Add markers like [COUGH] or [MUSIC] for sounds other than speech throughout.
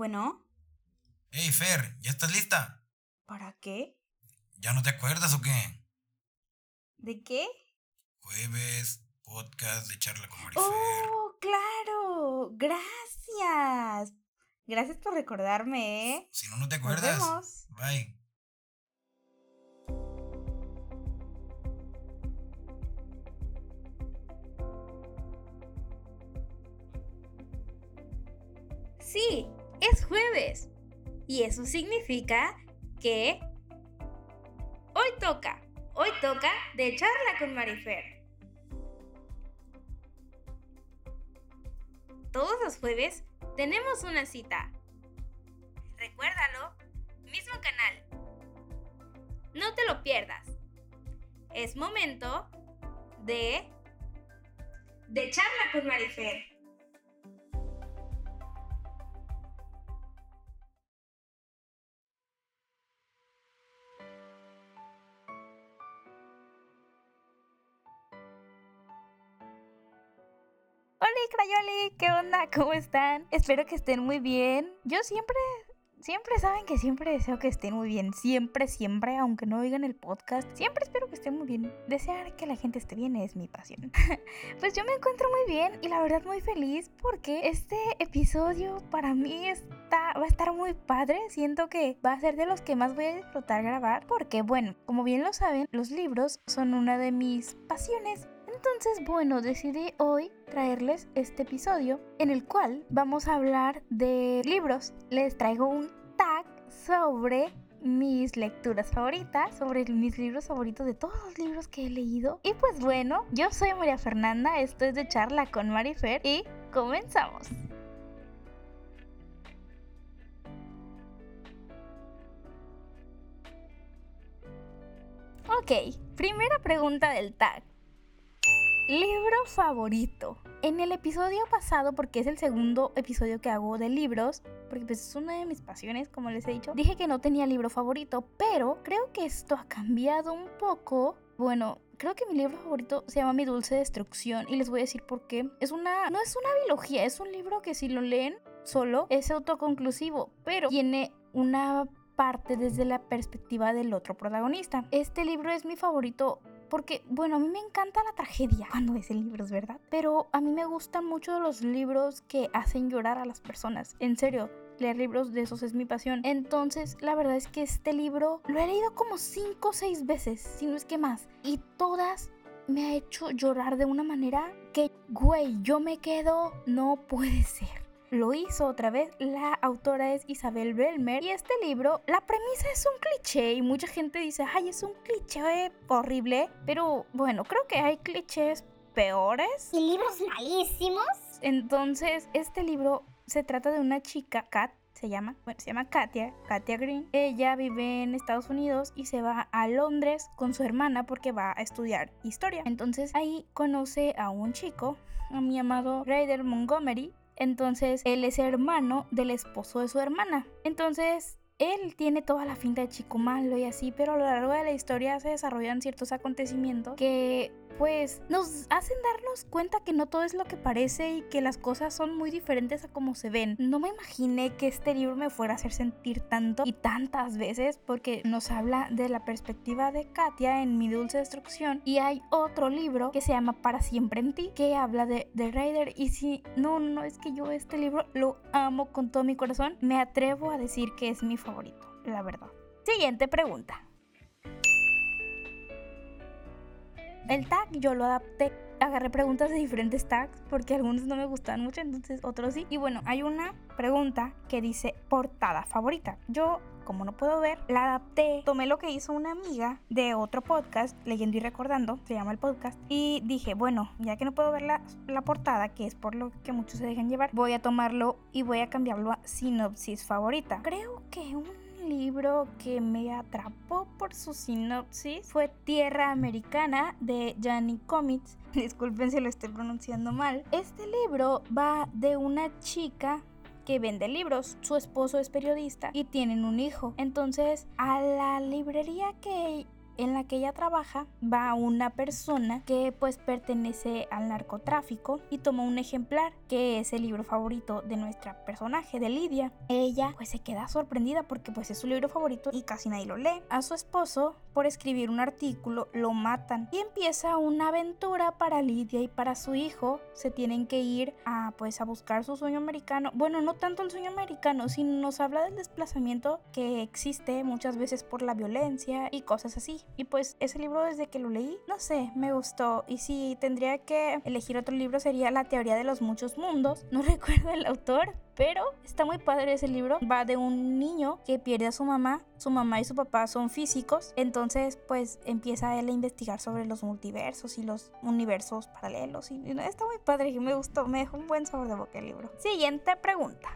Bueno, Hey, Fer, ¿ya estás lista? ¿para qué? ¿Ya no te acuerdas o qué? ¿De qué? Jueves, podcast de charla con Marifer. ¡Oh, claro! Gracias. Gracias por recordarme, ¿eh? Si no, no te Nos acuerdas. vemos. Bye. Sí, es jueves. Y eso significa que hoy toca, hoy toca de charla con Marifer. Todos los jueves tenemos una cita. Recuérdalo, mismo canal. No te lo pierdas. Es momento de de charla con Marifer. Hola Crayoli, ¿qué onda? [LAUGHS] ¿Cómo están? Espero que estén muy bien. Yo siempre, siempre saben que siempre deseo que estén muy bien. Siempre, siempre, aunque no oigan el podcast, siempre espero que estén muy bien. Desear que la gente esté bien es mi pasión. [LAUGHS] pues yo me encuentro muy bien y la verdad muy feliz porque este episodio para mí está, va a estar muy padre. Siento que va a ser de los que más voy a disfrutar grabar porque, bueno, como bien lo saben, los libros son una de mis pasiones. Entonces, bueno, decidí hoy traerles este episodio en el cual vamos a hablar de libros. Les traigo un tag sobre mis lecturas favoritas, sobre mis libros favoritos de todos los libros que he leído. Y pues bueno, yo soy María Fernanda, esto es de charla con Marifer y comenzamos. Ok, primera pregunta del tag. Libro favorito. En el episodio pasado, porque es el segundo episodio que hago de libros, porque pues es una de mis pasiones, como les he dicho, dije que no tenía libro favorito, pero creo que esto ha cambiado un poco. Bueno, creo que mi libro favorito se llama Mi Dulce Destrucción y les voy a decir por qué. Es una, no es una biología, es un libro que si lo leen solo es autoconclusivo, pero tiene una parte desde la perspectiva del otro protagonista. Este libro es mi favorito porque, bueno, a mí me encanta la tragedia [LAUGHS] cuando es libros, ¿verdad? Pero a mí me gustan mucho los libros que hacen llorar a las personas. En serio, leer libros de esos es mi pasión. Entonces, la verdad es que este libro lo he leído como 5 o 6 veces, si no es que más. Y todas me ha hecho llorar de una manera que, güey, yo me quedo, no puede ser lo hizo otra vez. La autora es Isabel Belmer. Y este libro, la premisa es un cliché. Y mucha gente dice, ay, es un cliché horrible. Pero bueno, creo que hay clichés peores. ¿Y libros malísimos? Entonces, este libro se trata de una chica, Kat. Se llama, bueno, se llama Katia, Katia Green. Ella vive en Estados Unidos y se va a Londres con su hermana porque va a estudiar historia. Entonces ahí conoce a un chico, a mi amado Ryder Montgomery, entonces, él es hermano del esposo de su hermana. Entonces, él tiene toda la finta de chico malo y así, pero a lo largo de la historia se desarrollan ciertos acontecimientos que pues nos hacen darnos cuenta que no todo es lo que parece y que las cosas son muy diferentes a como se ven. No me imaginé que este libro me fuera a hacer sentir tanto y tantas veces porque nos habla de la perspectiva de Katia en Mi Dulce Destrucción y hay otro libro que se llama Para Siempre en Ti que habla de, de Ryder y si no, no es que yo este libro lo amo con todo mi corazón, me atrevo a decir que es mi favorito, la verdad. Siguiente pregunta. El tag yo lo adapté. Agarré preguntas de diferentes tags porque algunos no me gustan mucho, entonces otros sí. Y bueno, hay una pregunta que dice portada favorita. Yo, como no puedo ver, la adapté. Tomé lo que hizo una amiga de otro podcast, Leyendo y Recordando, se llama el podcast. Y dije, bueno, ya que no puedo ver la, la portada, que es por lo que muchos se dejan llevar, voy a tomarlo y voy a cambiarlo a sinopsis favorita. Creo que un libro que me atrapó por su sinopsis fue Tierra Americana de Gianni Comitz. [LAUGHS] Disculpen si lo estoy pronunciando mal. Este libro va de una chica que vende libros. Su esposo es periodista y tienen un hijo. Entonces, a la librería que en la que ella trabaja va una persona que pues pertenece al narcotráfico y toma un ejemplar que es el libro favorito de nuestra personaje, de Lidia, ella pues se queda sorprendida porque pues es su libro favorito y casi nadie lo lee. A su esposo, por escribir un artículo, lo matan y empieza una aventura para Lidia y para su hijo. Se tienen que ir a pues a buscar su sueño americano. Bueno, no tanto el sueño americano, sino nos habla del desplazamiento que existe muchas veces por la violencia y cosas así. Y pues ese libro desde que lo leí, no sé, me gustó. Y si tendría que elegir otro libro sería La teoría de los muchos mundos. No [LAUGHS] recuerdo el autor, pero está muy padre ese libro. Va de un niño que pierde a su mamá. Su mamá y su papá son físicos. Entonces, pues empieza él a investigar sobre los multiversos y los universos paralelos. Y está muy padre. y Me gustó. Me dejó un buen sabor de boca el libro. Siguiente pregunta.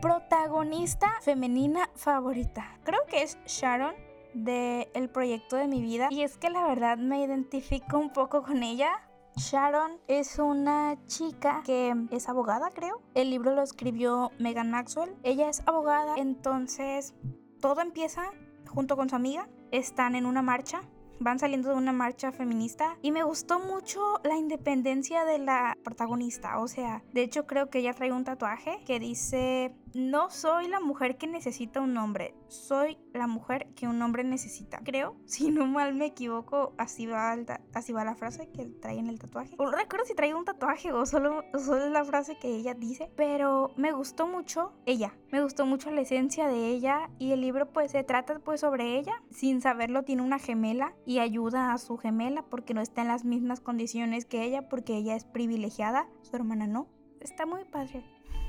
Protagonista femenina favorita. Creo que es Sharon del el proyecto de mi vida. Y es que la verdad me identifico un poco con ella. Sharon es una chica que es abogada, creo. El libro lo escribió Megan Maxwell. Ella es abogada, entonces todo empieza junto con su amiga. Están en una marcha van saliendo de una marcha feminista y me gustó mucho la independencia de la protagonista. O sea, de hecho creo que ella trae un tatuaje que dice no soy la mujer que necesita un hombre, soy la mujer que un hombre necesita. Creo, [LAUGHS] si no mal me equivoco, así va, la frase que trae en el tatuaje. No recuerdo si trae un tatuaje o solo, solo la frase que ella dice, pero me gustó mucho ella, me gustó mucho la esencia de ella y el libro pues se trata pues sobre ella. Sin saberlo tiene una gemela y ayuda a su gemela porque no está en las mismas condiciones que ella porque ella es privilegiada, su hermana no. Está muy padre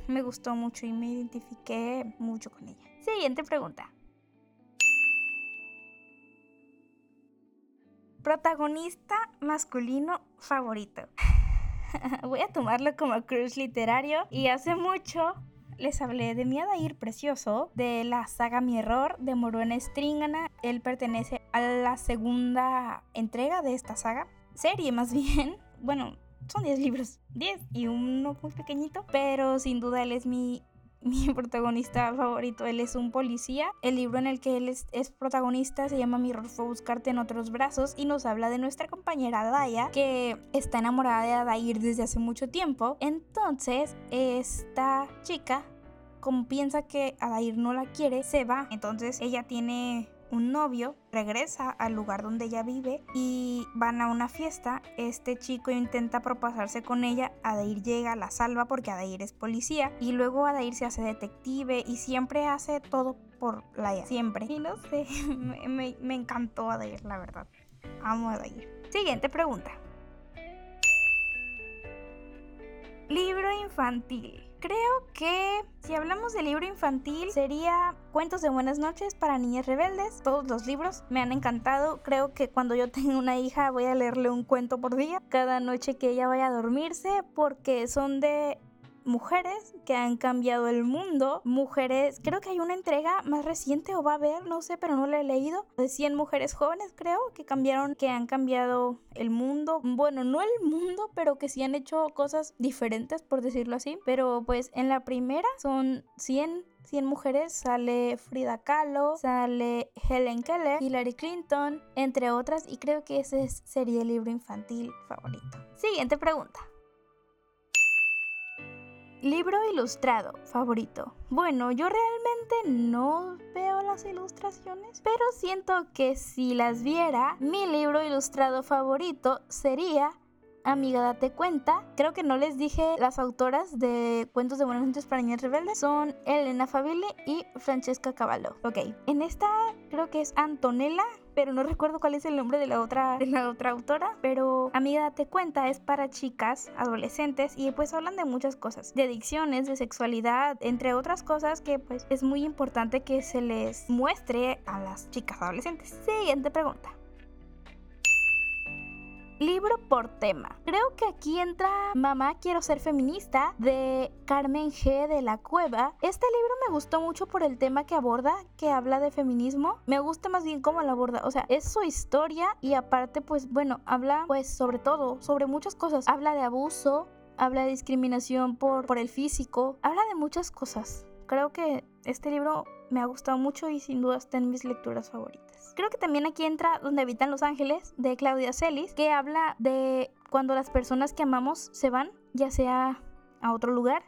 me gustó mucho y me identifiqué mucho con ella. Siguiente pregunta. Protagonista masculino favorito. [LAUGHS] Voy a tomarlo como crush literario y hace mucho les hablé de mi Adair precioso de la saga Mi Error de Moruena Stringana. Él pertenece a la segunda entrega de esta saga, serie más bien. Bueno, son 10 libros, 10 y uno muy pequeñito, pero sin duda él es mi, [LAUGHS] mi protagonista favorito. Él es un policía. El libro en el que él es, protagonista se llama Mi error fue buscarte en otros brazos y nos habla de nuestra compañera Daya que está enamorada de Adair desde hace mucho tiempo. Entonces, esta chica como piensa que Adair no la quiere, se va. Entonces ella tiene un novio regresa al lugar donde ella vive y van a una fiesta. Este chico intenta propasarse con ella. Adair llega, la salva porque Adair es policía. Y luego Adair se hace detective y siempre hace todo por Laia. Siempre. Y no sé, [LAUGHS] me, me encantó Adair, la verdad. Amo a Adair. Siguiente pregunta. Libro infantil creo que si hablamos de libro infantil sería Cuentos de Buenas noches para Niñas Rebeldes. Todos los libros me han encantado. Creo que cuando yo [LAUGHS] tenga una hija voy a leerle un cuento por día cada noche que ella vaya a dormirse porque son de mujeres que han cambiado el mundo, mujeres, creo que hay una entrega más reciente o va a haber, no sé, pero no la he leído, de 100 mujeres jóvenes creo que cambiaron, que han cambiado el mundo, bueno, no el mundo, pero que sí han hecho cosas diferentes, por decirlo así, pero pues en la primera son 100 100 mujeres sale Frida Kahlo, sale Helen Keller, Hillary Clinton, entre otras, y creo que ese sería el libro infantil favorito. Siguiente pregunta. Libro ilustrado favorito. Bueno, yo realmente no veo las ilustraciones, pero siento que si las viera, mi libro ilustrado favorito sería Amiga, date cuenta. Creo que no les dije las autoras de Cuentos de Buenas noches para Niñas Rebeldes. Son Elena Fabile y Francesca Cavallo. Ok, en esta creo que es Antonella pero no recuerdo cuál es el nombre de la otra, de la otra autora. Pero Amiga Date Cuenta es para chicas, adolescentes, y pues hablan de muchas cosas, de adicciones, de sexualidad, entre otras cosas que pues es muy importante que se les muestre a las chicas adolescentes. Siguiente pregunta. Libro por tema. Creo que aquí entra Mamá quiero ser feminista de Carmen G de la Cueva. Este libro me gustó mucho por el tema que aborda, que habla de feminismo. Me gusta más bien cómo lo aborda, o sea, es su historia y aparte pues bueno, habla pues sobre todo, sobre muchas cosas. Habla de abuso, habla de discriminación por, por el físico, habla de muchas cosas. Creo que este libro me ha gustado mucho y sin duda está en mis lecturas favoritas. Creo que también aquí entra Donde habitan los ángeles de Claudia Celis, que habla de cuando las personas que amamos se van, ya sea a otro lugar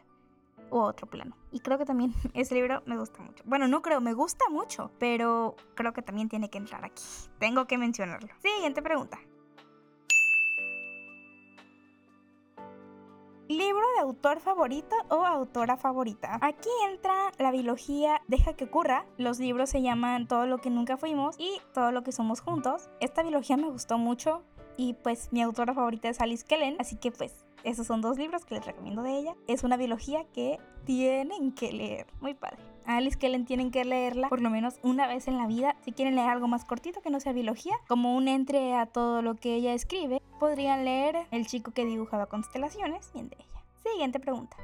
o a otro plano. Y creo que también [LAUGHS] ese libro me gusta mucho. Bueno, no creo, me gusta mucho, pero creo que también tiene que entrar aquí. Tengo que mencionarlo. Siguiente pregunta. Libro de autor favorito o autora favorita. Aquí entra la biología Deja que ocurra. Los libros se llaman Todo lo que nunca fuimos y Todo lo que somos juntos. Esta biología me gustó mucho y pues mi autora favorita es Alice Kellen, así que pues esos son dos libros que les recomiendo de ella. Es una biología que tienen que leer. Muy padre. Alice Kellen tienen que leerla por lo menos una vez en la vida. Si quieren leer algo más cortito que no sea biología, como un entre a todo lo que ella escribe, podrían leer El chico que dibujaba constelaciones, bien de ella. Siguiente pregunta.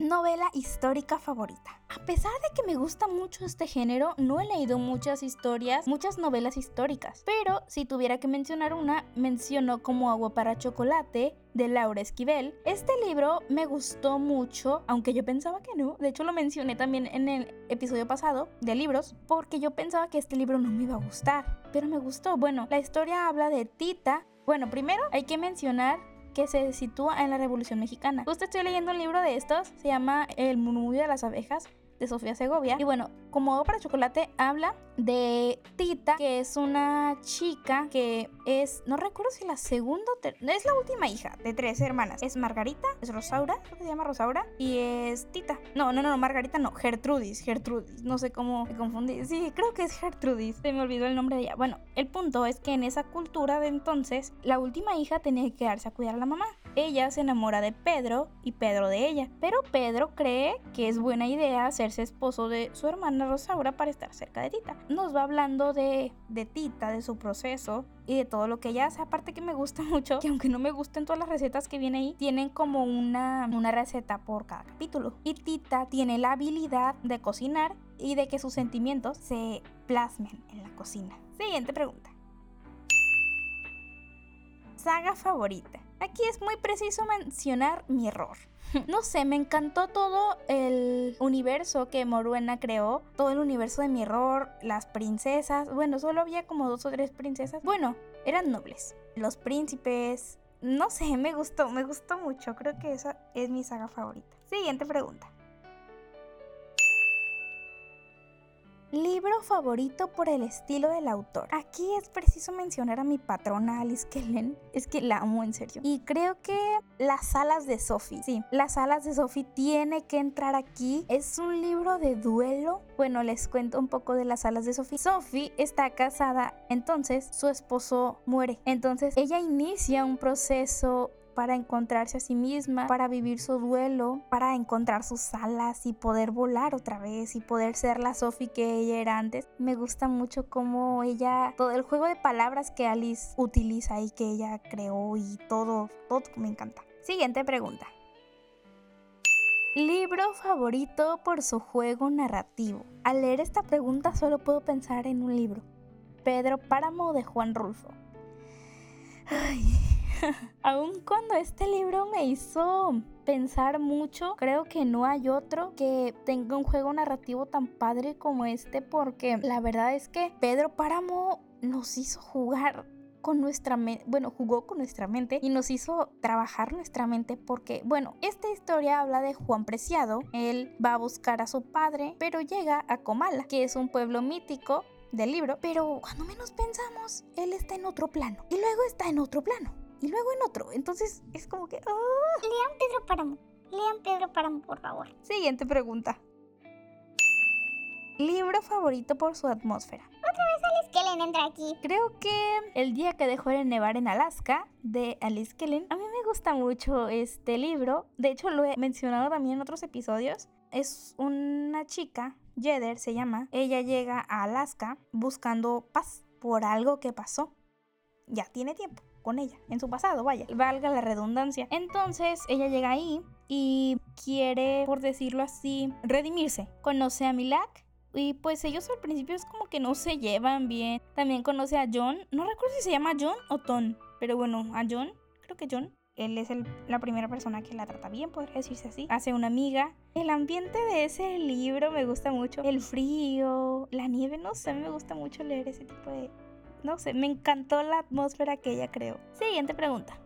Novela histórica favorita. A pesar de que me gusta mucho este género, no he leído muchas historias, muchas novelas históricas. Pero si tuviera que mencionar una, menciono como Agua para Chocolate de Laura Esquivel. Este libro me gustó mucho, aunque yo pensaba que no. De hecho lo mencioné también en el episodio pasado de libros, porque yo pensaba que este libro no me iba a gustar. Pero me gustó. Bueno, la historia habla de Tita. Bueno, primero hay que mencionar que se sitúa en la Revolución Mexicana. Justo estoy leyendo un libro de estos, se llama El murmullo de las abejas de Sofía Segovia. Y bueno, como para chocolate habla de Tita, que es una chica que es, no recuerdo si la segunda o es la última hija de tres hermanas. Es Margarita, es Rosaura, creo que se llama Rosaura, y es Tita. No, no, no, Margarita no, Gertrudis, Gertrudis, no sé cómo me confundí. Sí, creo que es Gertrudis, se me olvidó el nombre de ella. Bueno, el punto es que en esa cultura de entonces, la última hija tenía que quedarse a cuidar a la mamá. Ella se enamora de Pedro y Pedro de ella, pero Pedro cree que es buena idea hacerse esposo de su hermana Rosaura para estar cerca de Tita. Nos va hablando de, de Tita, de su proceso y de todo lo que ella hace. Aparte que me gusta [LAUGHS] mucho, que aunque no me gusten todas las recetas que vienen ahí, tienen como una, una receta por cada capítulo. Y Tita tiene la habilidad de cocinar y de que sus sentimientos se plasmen en la cocina. Siguiente pregunta. Saga favorita. Aquí es muy preciso mencionar mi error. No sé, me encantó todo el universo que Moruena creó, todo el universo de mi error, las princesas, bueno, solo había como dos o tres princesas, bueno, eran nobles, los príncipes, no sé, me gustó, me gustó mucho, creo que esa es mi saga favorita. Siguiente pregunta. Libro favorito por el estilo del autor. Aquí es preciso mencionar a mi patrona Alice Kellen. Es que la amo en serio. Y creo que Las alas de Sophie. Sí, Las alas de Sophie tiene que entrar aquí. Es un libro de duelo. Bueno, les cuento un poco de Las alas de Sophie. Sophie está casada, entonces su esposo muere. Entonces ella inicia un proceso para encontrarse a sí misma, para vivir su duelo, para encontrar sus alas y poder volar otra vez y poder ser la Sophie que ella era antes. Me gusta mucho cómo ella, todo el juego de palabras que Alice utiliza y que ella creó y todo, todo me encanta. Siguiente pregunta. Libro favorito por su juego narrativo. Al leer esta pregunta solo puedo pensar en un libro. Pedro Páramo de Juan Rulfo. Ay, [LAUGHS] Aun cuando este libro me hizo pensar mucho, creo que no hay otro que tenga un juego narrativo tan padre como este porque la verdad es que Pedro Páramo nos hizo jugar con nuestra mente, bueno, jugó con nuestra mente y nos hizo trabajar nuestra mente porque, bueno, esta historia habla de Juan Preciado, él va a buscar a su padre, pero llega a Comala, que es un pueblo mítico del libro, pero cuando menos pensamos, él está en otro plano y luego está en otro plano y luego en otro. Entonces es como que... ¡ah! Lean Pedro Páramo. Lean Pedro Páramo, por favor. Siguiente pregunta. Libro favorito por su atmósfera. Otra vez Alice Kellen entra aquí. Creo que El día que dejó de nevar en Alaska de Alice Kellen. A mí me gusta mucho este libro. De hecho lo he mencionado también en otros episodios. Es una chica, Jeder se llama. Ella llega a Alaska buscando paz por algo que pasó. Ya tiene tiempo con ella, en su pasado, vaya, valga la redundancia. Entonces ella llega ahí y quiere, por decirlo así, redimirse. Conoce a Milak y pues ellos al principio es como que no se llevan bien. También conoce a John, no recuerdo si se llama John o Ton, pero bueno, a John, creo que John. Él es la primera persona que la trata bien, podría decirse así. Hace una amiga. El ambiente de ese libro me gusta mucho. El frío, la nieve, no sé, me gusta mucho leer ese tipo de, no sé, me encantó la atmósfera que ella creó. Siguiente pregunta.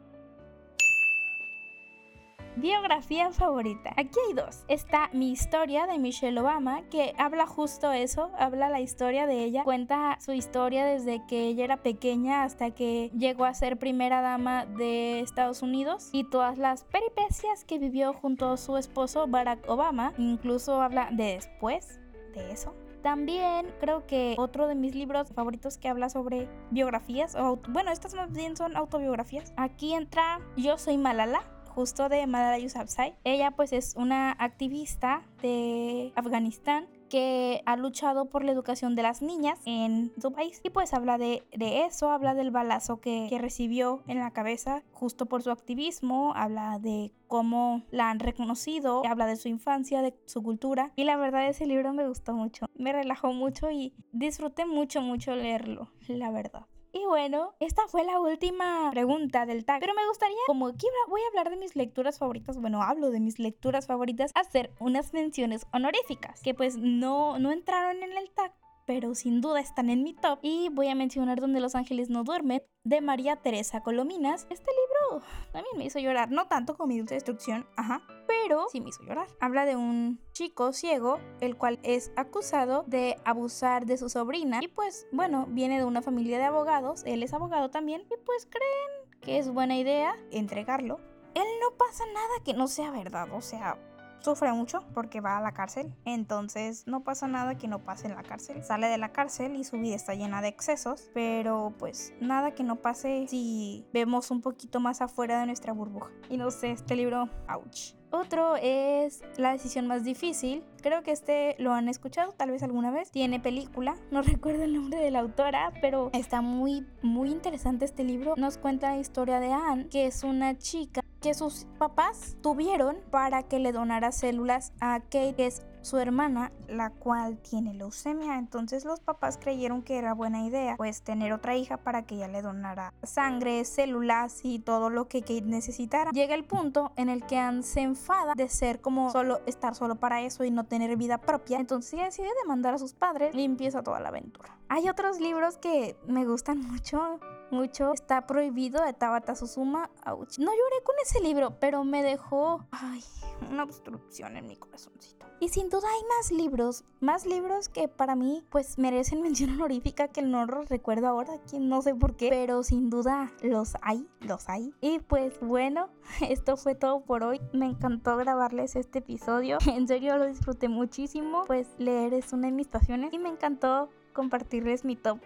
Biografía favorita. Aquí hay dos. Está Mi historia de Michelle Obama, que habla justo eso, habla la historia de ella, cuenta su historia desde que ella era pequeña hasta que llegó a ser primera dama de Estados Unidos y todas las peripecias que vivió junto a su esposo Barack Obama. Incluso habla de después de eso. También creo que otro de mis libros favoritos que habla sobre biografías, o bueno, estas más bien son autobiografías. Aquí entra Yo soy Malala, justo de Malala Yousafzai. Ella pues es una activista de Afganistán que ha luchado por la educación de las niñas en su país y pues habla de, eso, habla del balazo que, que, recibió en la cabeza justo por su activismo, habla de cómo la han reconocido, habla de su infancia, de su cultura y la verdad ese libro me gustó mucho, me relajó mucho y disfruté mucho mucho leerlo, la verdad. Y bueno, esta fue la última pregunta del tag. Pero me gustaría, como aquí voy a hablar de mis lecturas favoritas, bueno, hablo de mis lecturas favoritas, hacer unas menciones honoríficas que pues no, no entraron en el tag, pero sin duda están en mi top. Y voy a mencionar Donde los ángeles no duermen, de María Teresa Colominas. Este libro también me hizo llorar, no tanto como mi dulce destrucción, ajá, pero sí me hizo llorar. Habla de un chico ciego, el cual es acusado de abusar de su sobrina. Y pues, bueno, viene de una familia de abogados, él es abogado también, y pues creen que es buena idea entregarlo. Él no pasa nada que no sea verdad, o sea, sufre mucho porque va a la cárcel. Entonces no pasa nada que no pase en la cárcel. Sale de la cárcel y su vida está llena de excesos. Pero pues nada que no pase si vemos un poquito más afuera de nuestra burbuja. Y no sé, este libro, ouch. Otro es La decisión más difícil. Creo que este lo han escuchado tal vez alguna vez. Tiene película, [LAUGHS] no recuerdo el nombre de la autora, pero está muy, muy interesante este libro. Nos cuenta la historia de Anne, que es una chica que sus papás tuvieron para que le donara células a Kate, que es su hermana, la cual tiene leucemia. Entonces los papás creyeron que era buena idea, pues tener otra hija para que ella le donara sangre, células y todo lo que Kate necesitara. Llega el punto en el que Anne se enfada de ser como solo estar solo para eso y no tener vida propia. Entonces ella decide demandar a sus padres y toda la aventura. Hay otros libros que me gustan mucho mucho. Está prohibido de Tabata Susuma. Ouch. No lloré con ese libro, pero me dejó ay, una obstrucción en mi corazoncito. Y sin duda hay más libros, más libros que para mí pues merecen [LAUGHS] mención honorífica que no los recuerdo ahora, que no sé por qué, pero sin duda los hay, los hay. Y pues bueno, [LAUGHS] esto fue todo por hoy. Me encantó grabarles este episodio. [LAUGHS] En serio lo disfruté muchísimo, pues leer es una de mis pasiones y me encantó compartirles mi top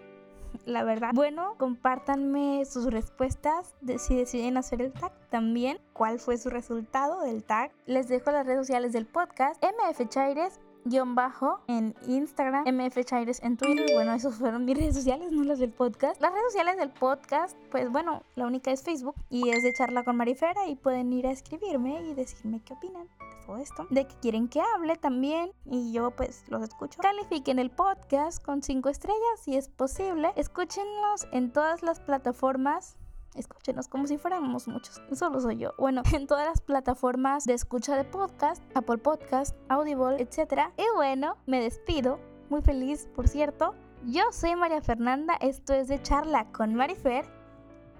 la verdad. Bueno, compártanme sus respuestas de si deciden hacer el tag también. ¿Cuál fue su resultado del tag? Les dejo las redes sociales del podcast. MF Chaires guion bajo en Instagram, MF Chaires en Twitter. Bueno, esos fueron mis [LAUGHS] redes sociales, no las del podcast. Las redes sociales del podcast, pues bueno, la única es Facebook y es de charla con Marifera y pueden ir a escribirme y decirme qué opinan de todo esto, de que quieren que hable también y yo pues los escucho. Califiquen el podcast con 5 estrellas si es posible. Escúchenlos en todas las plataformas Escúchenos como si fuéramos muchos. Solo soy yo. Bueno, [LAUGHS] en todas las plataformas de escucha de podcast, Apple Podcast, Audible, etc. Y bueno, me despido. Muy feliz, por cierto. Yo soy María Fernanda. Esto es de charla con Marifer.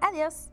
Adiós.